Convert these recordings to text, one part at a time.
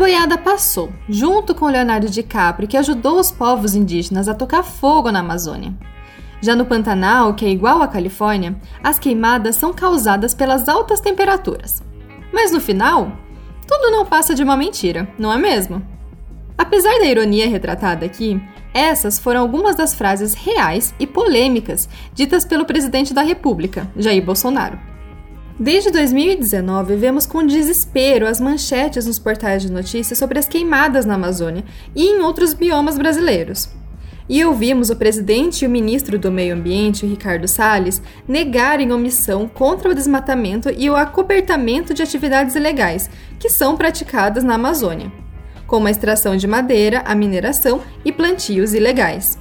boiada passou, junto com Leonardo DiCaprio, que ajudou os povos indígenas a tocar fogo na Amazônia. Já no Pantanal, que é igual à Califórnia, as queimadas são causadas pelas altas temperaturas. Mas no final, tudo não passa de uma mentira, não é mesmo? Apesar da ironia retratada aqui, essas foram algumas das frases reais e polêmicas ditas pelo presidente da República, Jair Bolsonaro. Desde 2019, vemos com desespero as manchetes nos portais de notícias sobre as queimadas na Amazônia e em outros biomas brasileiros. E ouvimos o presidente e o ministro do Meio Ambiente, Ricardo Salles, negarem omissão contra o desmatamento e o acobertamento de atividades ilegais que são praticadas na Amazônia como a extração de madeira, a mineração e plantios ilegais.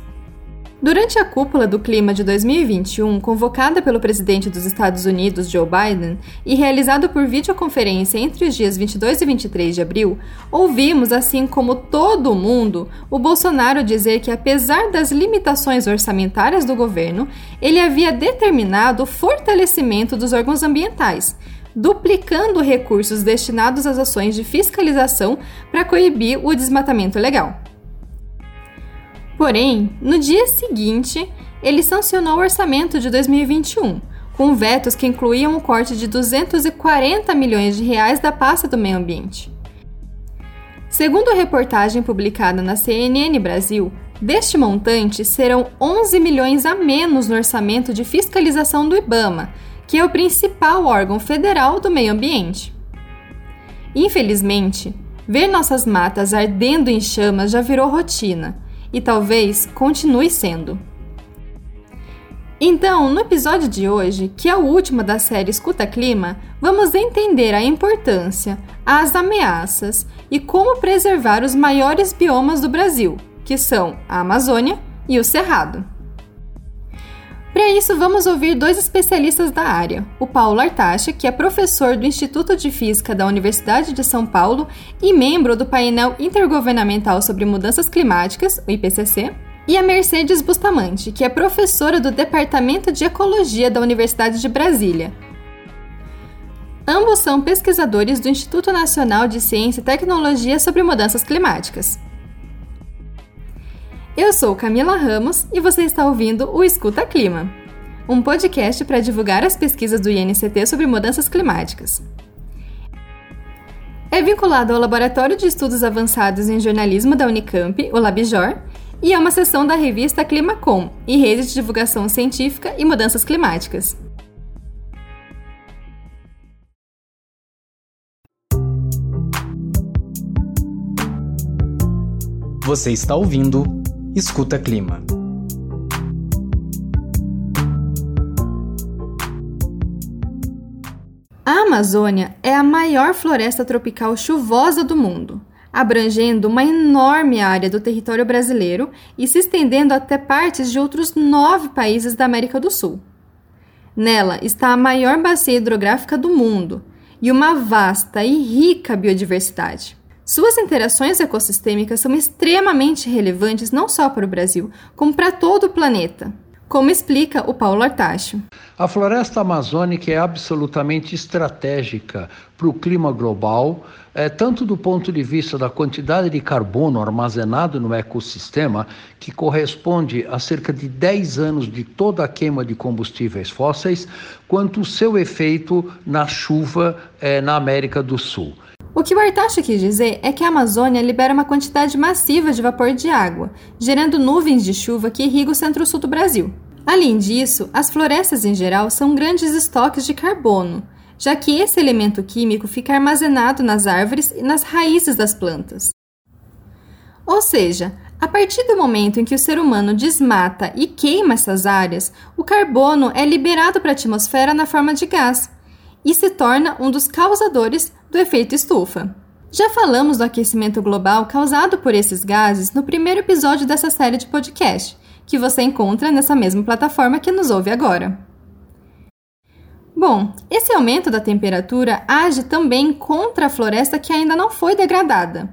Durante a cúpula do clima de 2021, convocada pelo presidente dos Estados Unidos, Joe Biden, e realizada por videoconferência entre os dias 22 e 23 de abril, ouvimos, assim como todo mundo, o Bolsonaro dizer que, apesar das limitações orçamentárias do governo, ele havia determinado o fortalecimento dos órgãos ambientais, duplicando recursos destinados às ações de fiscalização para coibir o desmatamento legal. Porém, no dia seguinte, ele sancionou o orçamento de 2021, com vetos que incluíam o corte de 240 milhões de reais da pasta do meio ambiente. Segundo a reportagem publicada na CNN Brasil, deste montante serão 11 milhões a menos no orçamento de fiscalização do IBAMA, que é o principal órgão federal do meio ambiente. Infelizmente, ver nossas matas ardendo em chamas já virou rotina e talvez continue sendo. Então, no episódio de hoje, que é o último da série Escuta Clima, vamos entender a importância, as ameaças e como preservar os maiores biomas do Brasil, que são a Amazônia e o Cerrado. Para isso, vamos ouvir dois especialistas da área: o Paulo Artacha, que é professor do Instituto de Física da Universidade de São Paulo e membro do painel intergovernamental sobre mudanças climáticas, o IPCC, e a Mercedes Bustamante, que é professora do Departamento de Ecologia da Universidade de Brasília. Ambos são pesquisadores do Instituto Nacional de Ciência e Tecnologia sobre Mudanças Climáticas. Eu sou Camila Ramos e você está ouvindo o Escuta Clima, um podcast para divulgar as pesquisas do INCT sobre mudanças climáticas. É vinculado ao Laboratório de Estudos Avançados em Jornalismo da Unicamp, o LabJOR, e é uma seção da revista Climacom e rede de divulgação científica e mudanças climáticas. Você está ouvindo Escuta Clima. A Amazônia é a maior floresta tropical chuvosa do mundo, abrangendo uma enorme área do território brasileiro e se estendendo até partes de outros nove países da América do Sul. Nela está a maior bacia hidrográfica do mundo e uma vasta e rica biodiversidade. Suas interações ecossistêmicas são extremamente relevantes não só para o Brasil, como para todo o planeta. Como explica o Paulo Artacho. A floresta amazônica é absolutamente estratégica para o clima global, é, tanto do ponto de vista da quantidade de carbono armazenado no ecossistema, que corresponde a cerca de 10 anos de toda a queima de combustíveis fósseis, quanto o seu efeito na chuva é, na América do Sul. O que o Artacho quis dizer é que a Amazônia libera uma quantidade massiva de vapor de água, gerando nuvens de chuva que irrigam o centro-sul do Brasil. Além disso, as florestas em geral são grandes estoques de carbono, já que esse elemento químico fica armazenado nas árvores e nas raízes das plantas. Ou seja, a partir do momento em que o ser humano desmata e queima essas áreas, o carbono é liberado para a atmosfera na forma de gás e se torna um dos causadores do efeito estufa. Já falamos do aquecimento global causado por esses gases no primeiro episódio dessa série de podcast, que você encontra nessa mesma plataforma que nos ouve agora. Bom, esse aumento da temperatura age também contra a floresta que ainda não foi degradada.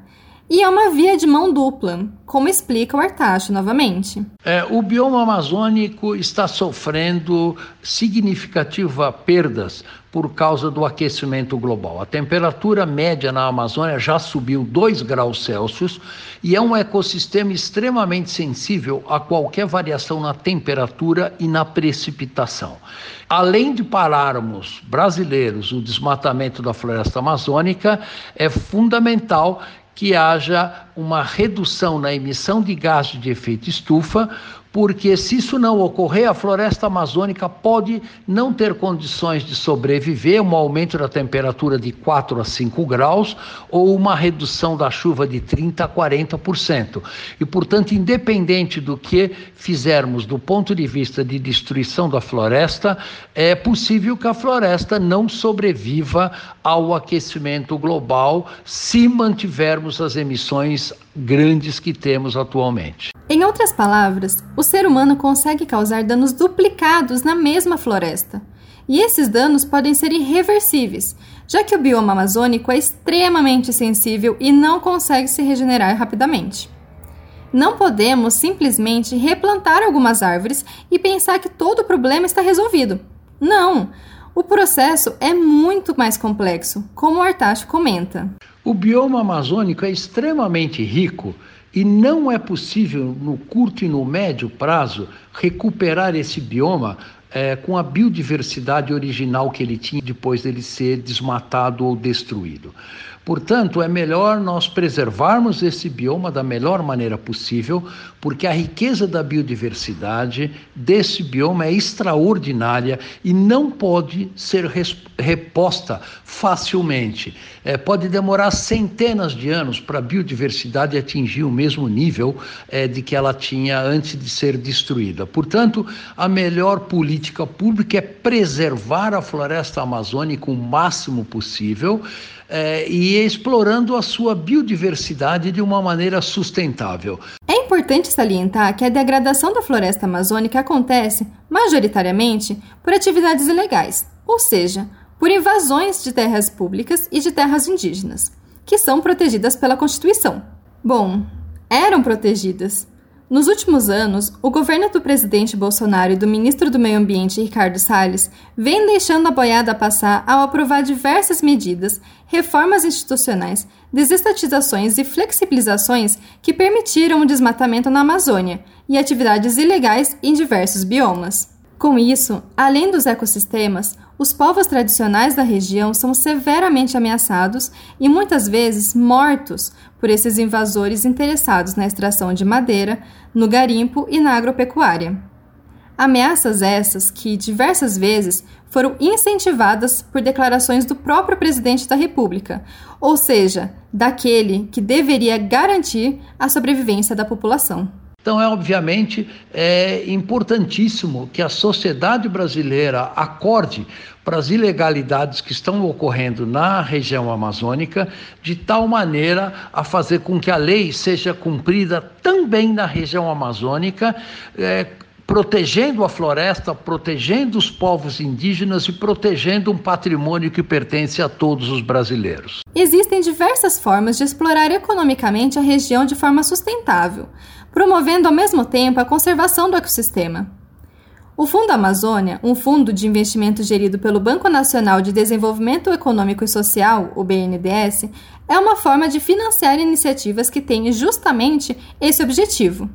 E é uma via de mão dupla, como explica o Artacho novamente. É, o bioma amazônico está sofrendo significativas perdas por causa do aquecimento global. A temperatura média na Amazônia já subiu 2 graus Celsius e é um ecossistema extremamente sensível a qualquer variação na temperatura e na precipitação. Além de pararmos, brasileiros, o desmatamento da floresta amazônica, é fundamental que haja uma redução na emissão de gases de efeito estufa, porque se isso não ocorrer, a floresta amazônica pode não ter condições de sobreviver, um aumento da temperatura de 4 a 5 graus ou uma redução da chuva de 30 a 40%. E, portanto, independente do que fizermos do ponto de vista de destruição da floresta, é possível que a floresta não sobreviva ao aquecimento global se mantivermos as emissões grandes que temos atualmente. Em outras palavras, o ser humano consegue causar danos duplicados na mesma floresta. E esses danos podem ser irreversíveis, já que o bioma amazônico é extremamente sensível e não consegue se regenerar rapidamente. Não podemos simplesmente replantar algumas árvores e pensar que todo o problema está resolvido. Não! O processo é muito mais complexo, como o Artacho comenta. O bioma amazônico é extremamente rico e não é possível, no curto e no médio prazo, recuperar esse bioma é, com a biodiversidade original que ele tinha depois dele ser desmatado ou destruído. Portanto, é melhor nós preservarmos esse bioma da melhor maneira possível, porque a riqueza da biodiversidade desse bioma é extraordinária e não pode ser reposta facilmente. É, pode demorar centenas de anos para a biodiversidade atingir o mesmo nível é, de que ela tinha antes de ser destruída. Portanto, a melhor política pública é preservar a floresta amazônica o máximo possível é, e explorando a sua biodiversidade de uma maneira sustentável. É importante salientar que a degradação da floresta amazônica acontece, majoritariamente, por atividades ilegais, ou seja, por invasões de terras públicas e de terras indígenas, que são protegidas pela Constituição. Bom, eram protegidas, nos últimos anos, o governo do presidente Bolsonaro e do ministro do Meio Ambiente Ricardo Salles vem deixando a boiada passar ao aprovar diversas medidas, reformas institucionais, desestatizações e flexibilizações que permitiram o desmatamento na Amazônia e atividades ilegais em diversos biomas. Com isso, além dos ecossistemas, os povos tradicionais da região são severamente ameaçados e muitas vezes mortos por esses invasores interessados na extração de madeira, no garimpo e na agropecuária. Ameaças essas que, diversas vezes, foram incentivadas por declarações do próprio presidente da República, ou seja, daquele que deveria garantir a sobrevivência da população. Então, é obviamente é importantíssimo que a sociedade brasileira acorde para as ilegalidades que estão ocorrendo na região amazônica, de tal maneira a fazer com que a lei seja cumprida também na região amazônica. É, protegendo a floresta, protegendo os povos indígenas e protegendo um patrimônio que pertence a todos os brasileiros. Existem diversas formas de explorar economicamente a região de forma sustentável, promovendo ao mesmo tempo a conservação do ecossistema. O Fundo Amazônia, um fundo de investimento gerido pelo Banco Nacional de Desenvolvimento Econômico e Social, o BNDES, é uma forma de financiar iniciativas que têm justamente esse objetivo.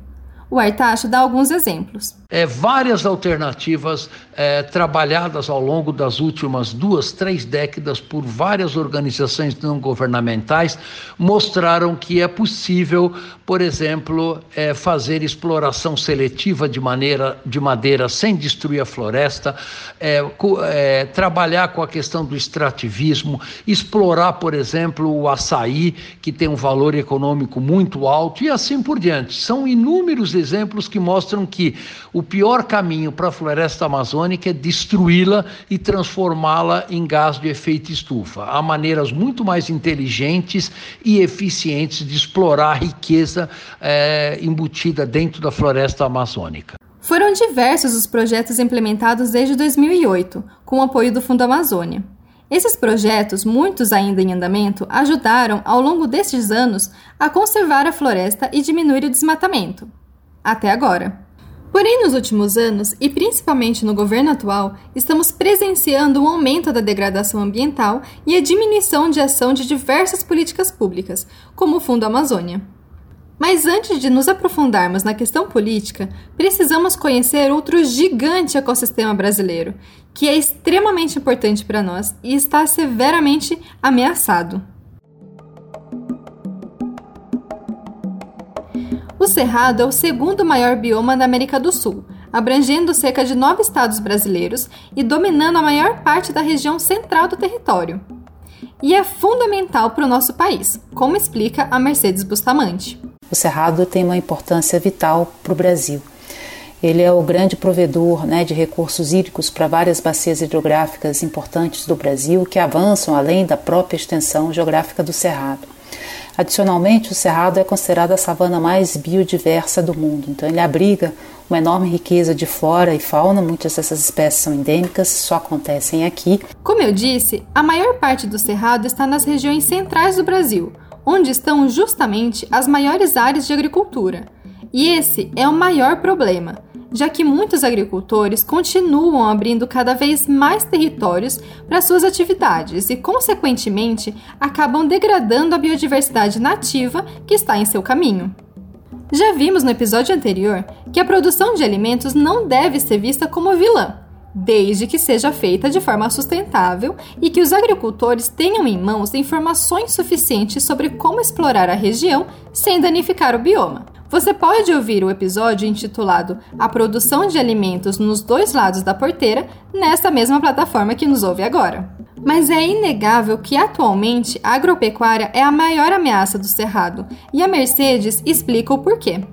O Artacho dá alguns exemplos. É, várias alternativas é, trabalhadas ao longo das últimas duas, três décadas por várias organizações não governamentais mostraram que é possível, por exemplo, é, fazer exploração seletiva de, maneira, de madeira sem destruir a floresta, é, é, trabalhar com a questão do extrativismo, explorar, por exemplo, o açaí, que tem um valor econômico muito alto, e assim por diante. São inúmeros exemplos que mostram que o pior caminho para a floresta amazônica é destruí-la e transformá-la em gás de efeito estufa. Há maneiras muito mais inteligentes e eficientes de explorar a riqueza é, embutida dentro da floresta amazônica. Foram diversos os projetos implementados desde 2008, com o apoio do Fundo Amazônia. Esses projetos, muitos ainda em andamento, ajudaram, ao longo destes anos, a conservar a floresta e diminuir o desmatamento. Até agora. Porém, nos últimos anos, e principalmente no governo atual, estamos presenciando um aumento da degradação ambiental e a diminuição de ação de diversas políticas públicas, como o Fundo Amazônia. Mas antes de nos aprofundarmos na questão política, precisamos conhecer outro gigante ecossistema brasileiro, que é extremamente importante para nós e está severamente ameaçado. O Cerrado é o segundo maior bioma da América do Sul, abrangendo cerca de nove estados brasileiros e dominando a maior parte da região central do território. E é fundamental para o nosso país, como explica a Mercedes Bustamante. O Cerrado tem uma importância vital para o Brasil. Ele é o grande provedor né, de recursos hídricos para várias bacias hidrográficas importantes do Brasil que avançam além da própria extensão geográfica do Cerrado. Adicionalmente, o Cerrado é considerado a savana mais biodiversa do mundo, então ele abriga uma enorme riqueza de flora e fauna, muitas dessas espécies são endêmicas, só acontecem aqui. Como eu disse, a maior parte do Cerrado está nas regiões centrais do Brasil, onde estão justamente as maiores áreas de agricultura. E esse é o maior problema já que muitos agricultores continuam abrindo cada vez mais territórios para suas atividades e, consequentemente, acabam degradando a biodiversidade nativa que está em seu caminho. Já vimos no episódio anterior que a produção de alimentos não deve ser vista como vilã, desde que seja feita de forma sustentável e que os agricultores tenham em mãos informações suficientes sobre como explorar a região sem danificar o bioma. Você pode ouvir o episódio intitulado A Produção de Alimentos nos Dois Lados da Porteira nesta mesma plataforma que nos ouve agora. Mas é inegável que atualmente a agropecuária é a maior ameaça do Cerrado e a Mercedes explica o porquê.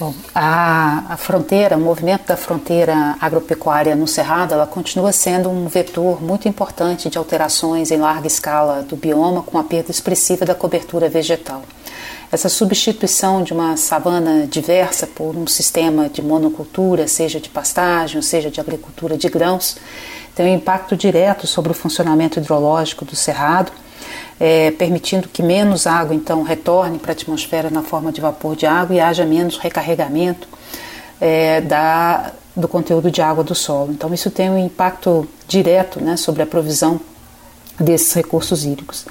Bom, a, a, fronteira, o movimento da fronteira agropecuária no Cerrado, ela continua sendo um vetor muito importante de alterações em larga escala do bioma, com a perda expressiva da cobertura vegetal. Essa substituição de uma savana diversa por um sistema de monocultura, seja de pastagem, seja de agricultura de grãos, tem um impacto direto sobre o funcionamento hidrológico do cerrado, é, permitindo que menos água então retorne para a atmosfera na forma de vapor de água e haja menos recarregamento é, da, do conteúdo de água do solo. Então isso tem um impacto direto né, sobre a provisão desses recursos hídricos.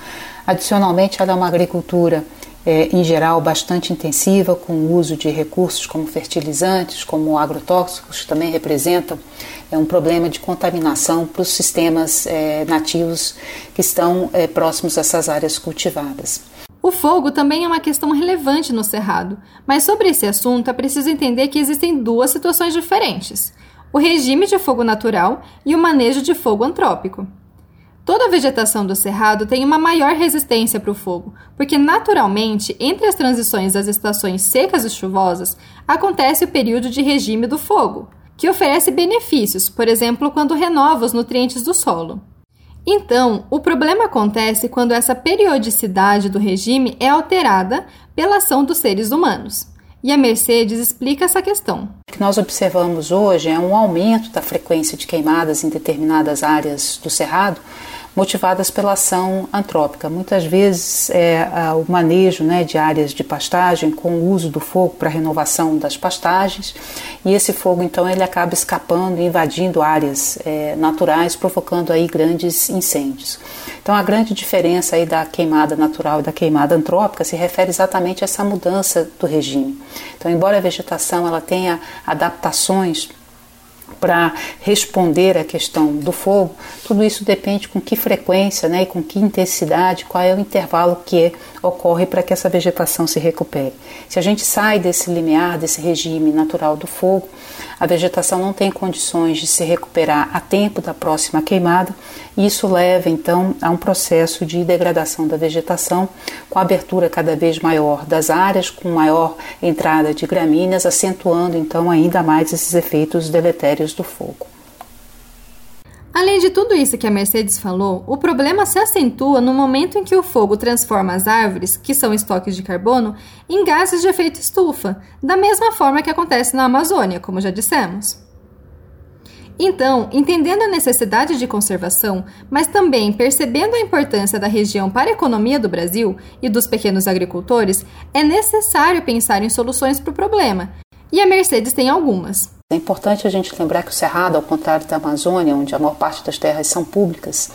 Adicionalmente, ela é uma agricultura é, em geral, bastante intensiva, com o uso de recursos como fertilizantes, como agrotóxicos, que também representam é, um problema de contaminação para os sistemas é, nativos que estão é, próximos a essas áreas cultivadas. O fogo também é uma questão relevante no Cerrado, mas sobre esse assunto é preciso entender que existem duas situações diferentes: o regime de fogo natural e o manejo de fogo antrópico. Toda a vegetação do cerrado tem uma maior resistência para o fogo, porque naturalmente, entre as transições das estações secas e chuvosas, acontece o período de regime do fogo, que oferece benefícios, por exemplo, quando renova os nutrientes do solo. Então, o problema acontece quando essa periodicidade do regime é alterada pela ação dos seres humanos. E a Mercedes explica essa questão. O que nós observamos hoje é um aumento da frequência de queimadas em determinadas áreas do cerrado, motivadas pela ação antrópica. Muitas vezes é, o manejo né, de áreas de pastagem com o uso do fogo para renovação das pastagens e esse fogo então ele acaba escapando invadindo áreas é, naturais, provocando aí grandes incêndios. Então a grande diferença aí da queimada natural e da queimada antrópica se refere exatamente a essa mudança do regime. Então embora a vegetação ela tenha adaptações para responder à questão do fogo, tudo isso depende com que frequência né, e com que intensidade, qual é o intervalo que ocorre para que essa vegetação se recupere. Se a gente sai desse limiar, desse regime natural do fogo, a vegetação não tem condições de se recuperar a tempo da próxima queimada, e isso leva então a um processo de degradação da vegetação, com a abertura cada vez maior das áreas, com maior entrada de gramíneas, acentuando então ainda mais esses efeitos deletérios do fogo. Além de tudo isso que a Mercedes falou, o problema se acentua no momento em que o fogo transforma as árvores, que são estoques de carbono, em gases de efeito estufa, da mesma forma que acontece na Amazônia, como já dissemos. Então, entendendo a necessidade de conservação, mas também percebendo a importância da região para a economia do Brasil e dos pequenos agricultores, é necessário pensar em soluções para o problema. E a Mercedes tem algumas. É importante a gente lembrar que o Cerrado, ao contrário da Amazônia, onde a maior parte das terras são públicas,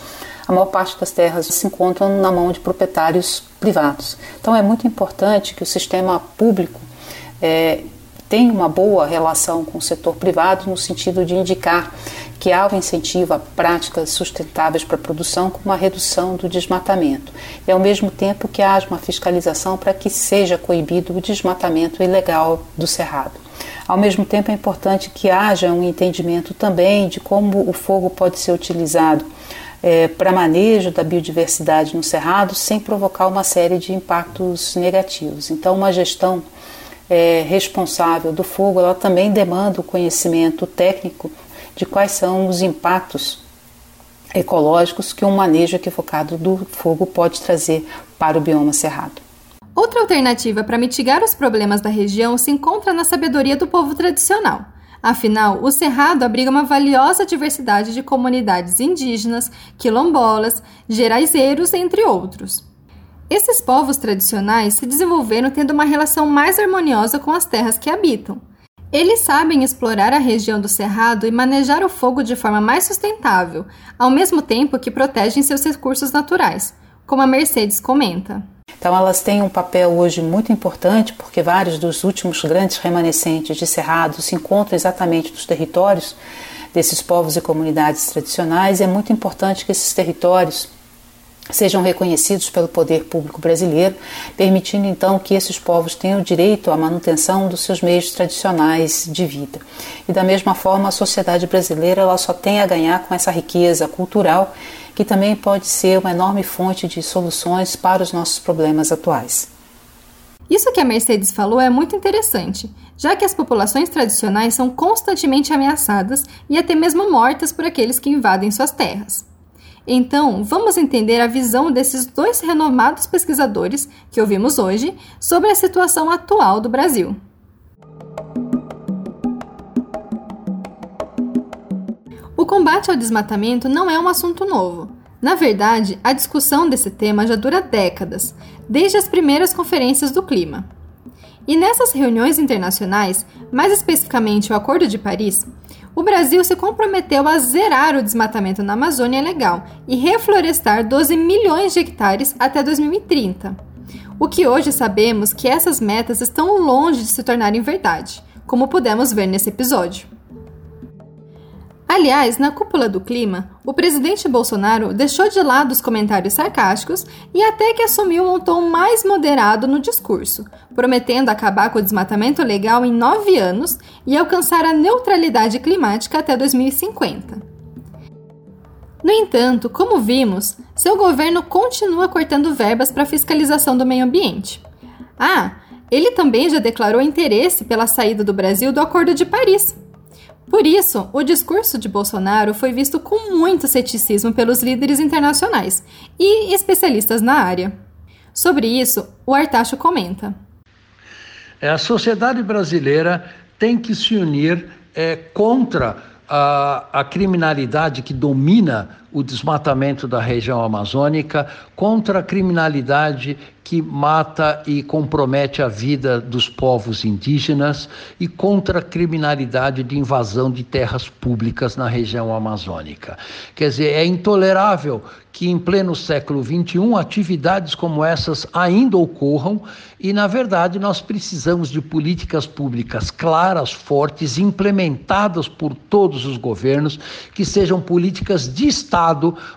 a maior parte das terras se encontram na mão de proprietários privados. Então é muito importante que o sistema público é, tem uma boa relação com o setor privado no sentido de indicar que há o um incentivo a práticas sustentáveis para a produção com uma redução do desmatamento e ao mesmo tempo que haja uma fiscalização para que seja coibido o desmatamento ilegal do cerrado. Ao mesmo tempo é importante que haja um entendimento também de como o fogo pode ser utilizado é, para manejo da biodiversidade no cerrado sem provocar uma série de impactos negativos. Então, uma gestão é, responsável do fogo, ela também demanda o conhecimento técnico de quais são os impactos ecológicos que um manejo equivocado do fogo pode trazer para o bioma cerrado. Outra alternativa para mitigar os problemas da região se encontra na sabedoria do povo tradicional. Afinal, o Cerrado abriga uma valiosa diversidade de comunidades indígenas, quilombolas, geraizeiros, entre outros. Esses povos tradicionais se desenvolveram tendo uma relação mais harmoniosa com as terras que habitam. Eles sabem explorar a região do cerrado e manejar o fogo de forma mais sustentável, ao mesmo tempo que protegem seus recursos naturais, como a Mercedes comenta. Então, elas têm um papel hoje muito importante, porque vários dos últimos grandes remanescentes de cerrado se encontram exatamente nos territórios desses povos e comunidades tradicionais, e é muito importante que esses territórios sejam reconhecidos pelo poder público brasileiro, permitindo então que esses povos tenham direito à manutenção dos seus meios tradicionais de vida. E da mesma forma, a sociedade brasileira ela só tem a ganhar com essa riqueza cultural, que também pode ser uma enorme fonte de soluções para os nossos problemas atuais. Isso que a Mercedes falou é muito interessante, já que as populações tradicionais são constantemente ameaçadas e até mesmo mortas por aqueles que invadem suas terras. Então, vamos entender a visão desses dois renomados pesquisadores que ouvimos hoje sobre a situação atual do Brasil. Combate ao desmatamento não é um assunto novo. Na verdade, a discussão desse tema já dura décadas, desde as primeiras conferências do clima. E nessas reuniões internacionais, mais especificamente o Acordo de Paris, o Brasil se comprometeu a zerar o desmatamento na Amazônia legal e reflorestar 12 milhões de hectares até 2030. O que hoje sabemos que essas metas estão longe de se tornarem verdade, como pudemos ver nesse episódio. Aliás, na cúpula do clima, o presidente Bolsonaro deixou de lado os comentários sarcásticos e até que assumiu um tom mais moderado no discurso, prometendo acabar com o desmatamento legal em nove anos e alcançar a neutralidade climática até 2050. No entanto, como vimos, seu governo continua cortando verbas para fiscalização do meio ambiente. Ah, ele também já declarou interesse pela saída do Brasil do Acordo de Paris por isso, o discurso de Bolsonaro foi visto com muito ceticismo pelos líderes internacionais e especialistas na área. Sobre isso, o Artacho comenta. É, a sociedade brasileira tem que se unir é, contra a, a criminalidade que domina o desmatamento da região amazônica, contra a criminalidade que mata e compromete a vida dos povos indígenas e contra a criminalidade de invasão de terras públicas na região amazônica. Quer dizer, é intolerável que em pleno século XXI atividades como essas ainda ocorram e, na verdade, nós precisamos de políticas públicas claras, fortes, implementadas por todos os governos, que sejam políticas de Estado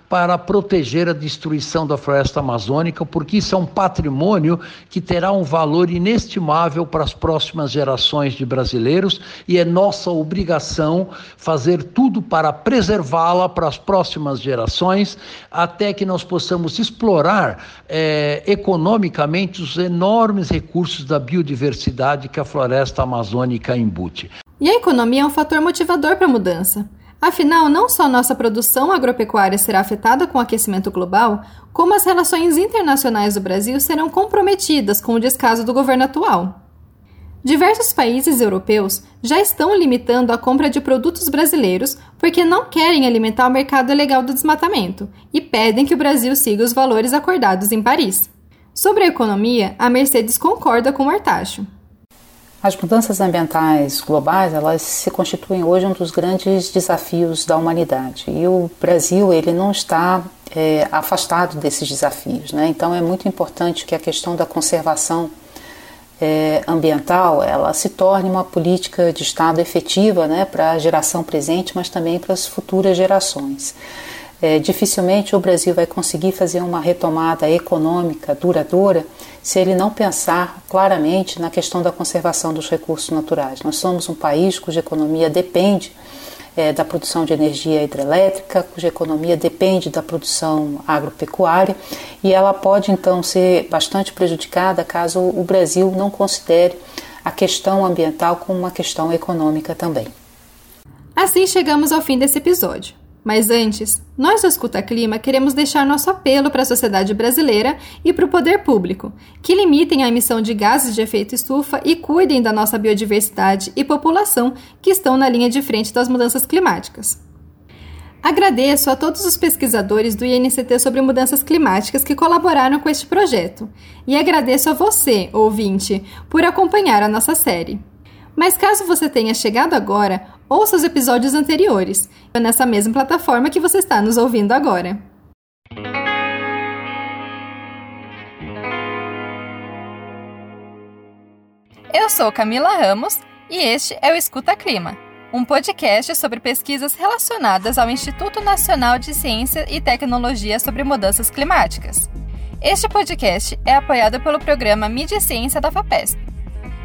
para proteger a destruição da floresta amazônica, porque isso é um patrimônio que terá um valor inestimável para as próximas gerações de brasileiros e é nossa obrigação fazer tudo para preservá-la para as próximas gerações até que nós possamos explorar é, economicamente os enormes recursos da biodiversidade que a floresta amazônica embute. E a economia é um fator motivador para a mudança. Afinal, não só nossa produção agropecuária será afetada com o aquecimento global, como as relações internacionais do Brasil serão comprometidas com o descaso do governo atual. Diversos países europeus já estão limitando a compra de produtos brasileiros porque não querem alimentar o mercado ilegal do desmatamento e pedem que o Brasil siga os valores acordados em Paris. Sobre a economia, a Mercedes concorda com o Artacho. As mudanças ambientais globais, elas se constituem hoje um dos grandes desafios da humanidade. E o Brasil, ele não está é, afastado desses desafios. Né? Então, é muito importante que a questão da conservação é, ambiental ela se torne uma política de Estado efetiva né, para a geração presente, mas também para as futuras gerações. É, dificilmente o Brasil vai conseguir fazer uma retomada econômica duradoura se ele não pensar claramente na questão da conservação dos recursos naturais. Nós somos um país cuja economia depende é, da produção de energia hidrelétrica, cuja economia depende da produção agropecuária e ela pode então ser bastante prejudicada caso o Brasil não considere a questão ambiental como uma questão econômica também. Assim chegamos ao fim desse episódio. Mas antes, nós do Escuta Clima queremos deixar nosso apelo para a sociedade brasileira e para o poder público, que limitem a emissão de gases de efeito estufa e cuidem da nossa biodiversidade e população que estão na linha de frente das mudanças climáticas. Agradeço a todos os pesquisadores do INCT sobre mudanças climáticas que colaboraram com este projeto, e agradeço a você, ouvinte, por acompanhar a nossa série. Mas caso você tenha chegado agora, ouça os episódios anteriores, nessa mesma plataforma que você está nos ouvindo agora. Eu sou Camila Ramos e este é o Escuta Clima, um podcast sobre pesquisas relacionadas ao Instituto Nacional de Ciência e Tecnologia sobre Mudanças Climáticas. Este podcast é apoiado pelo programa Mídia e Ciência da FAPESP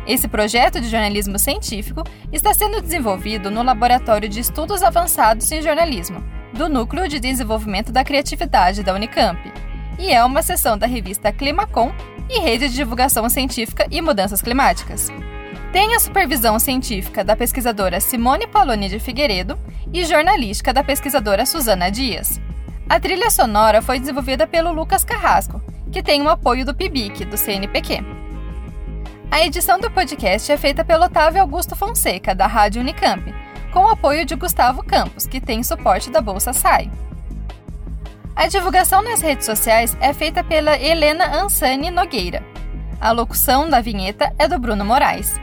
esse projeto de jornalismo científico está sendo desenvolvido no Laboratório de Estudos Avançados em Jornalismo, do Núcleo de Desenvolvimento da Criatividade da Unicamp, e é uma seção da revista Climacom e Rede de Divulgação Científica e Mudanças Climáticas. Tem a supervisão científica da pesquisadora Simone Paloni de Figueiredo e jornalística da pesquisadora Suzana Dias. A trilha sonora foi desenvolvida pelo Lucas Carrasco, que tem o apoio do PIBIC, do CNPq. A edição do podcast é feita pelo Otávio Augusto Fonseca, da Rádio Unicamp, com o apoio de Gustavo Campos, que tem suporte da Bolsa SAI. A divulgação nas redes sociais é feita pela Helena Ansani Nogueira. A locução da vinheta é do Bruno Moraes.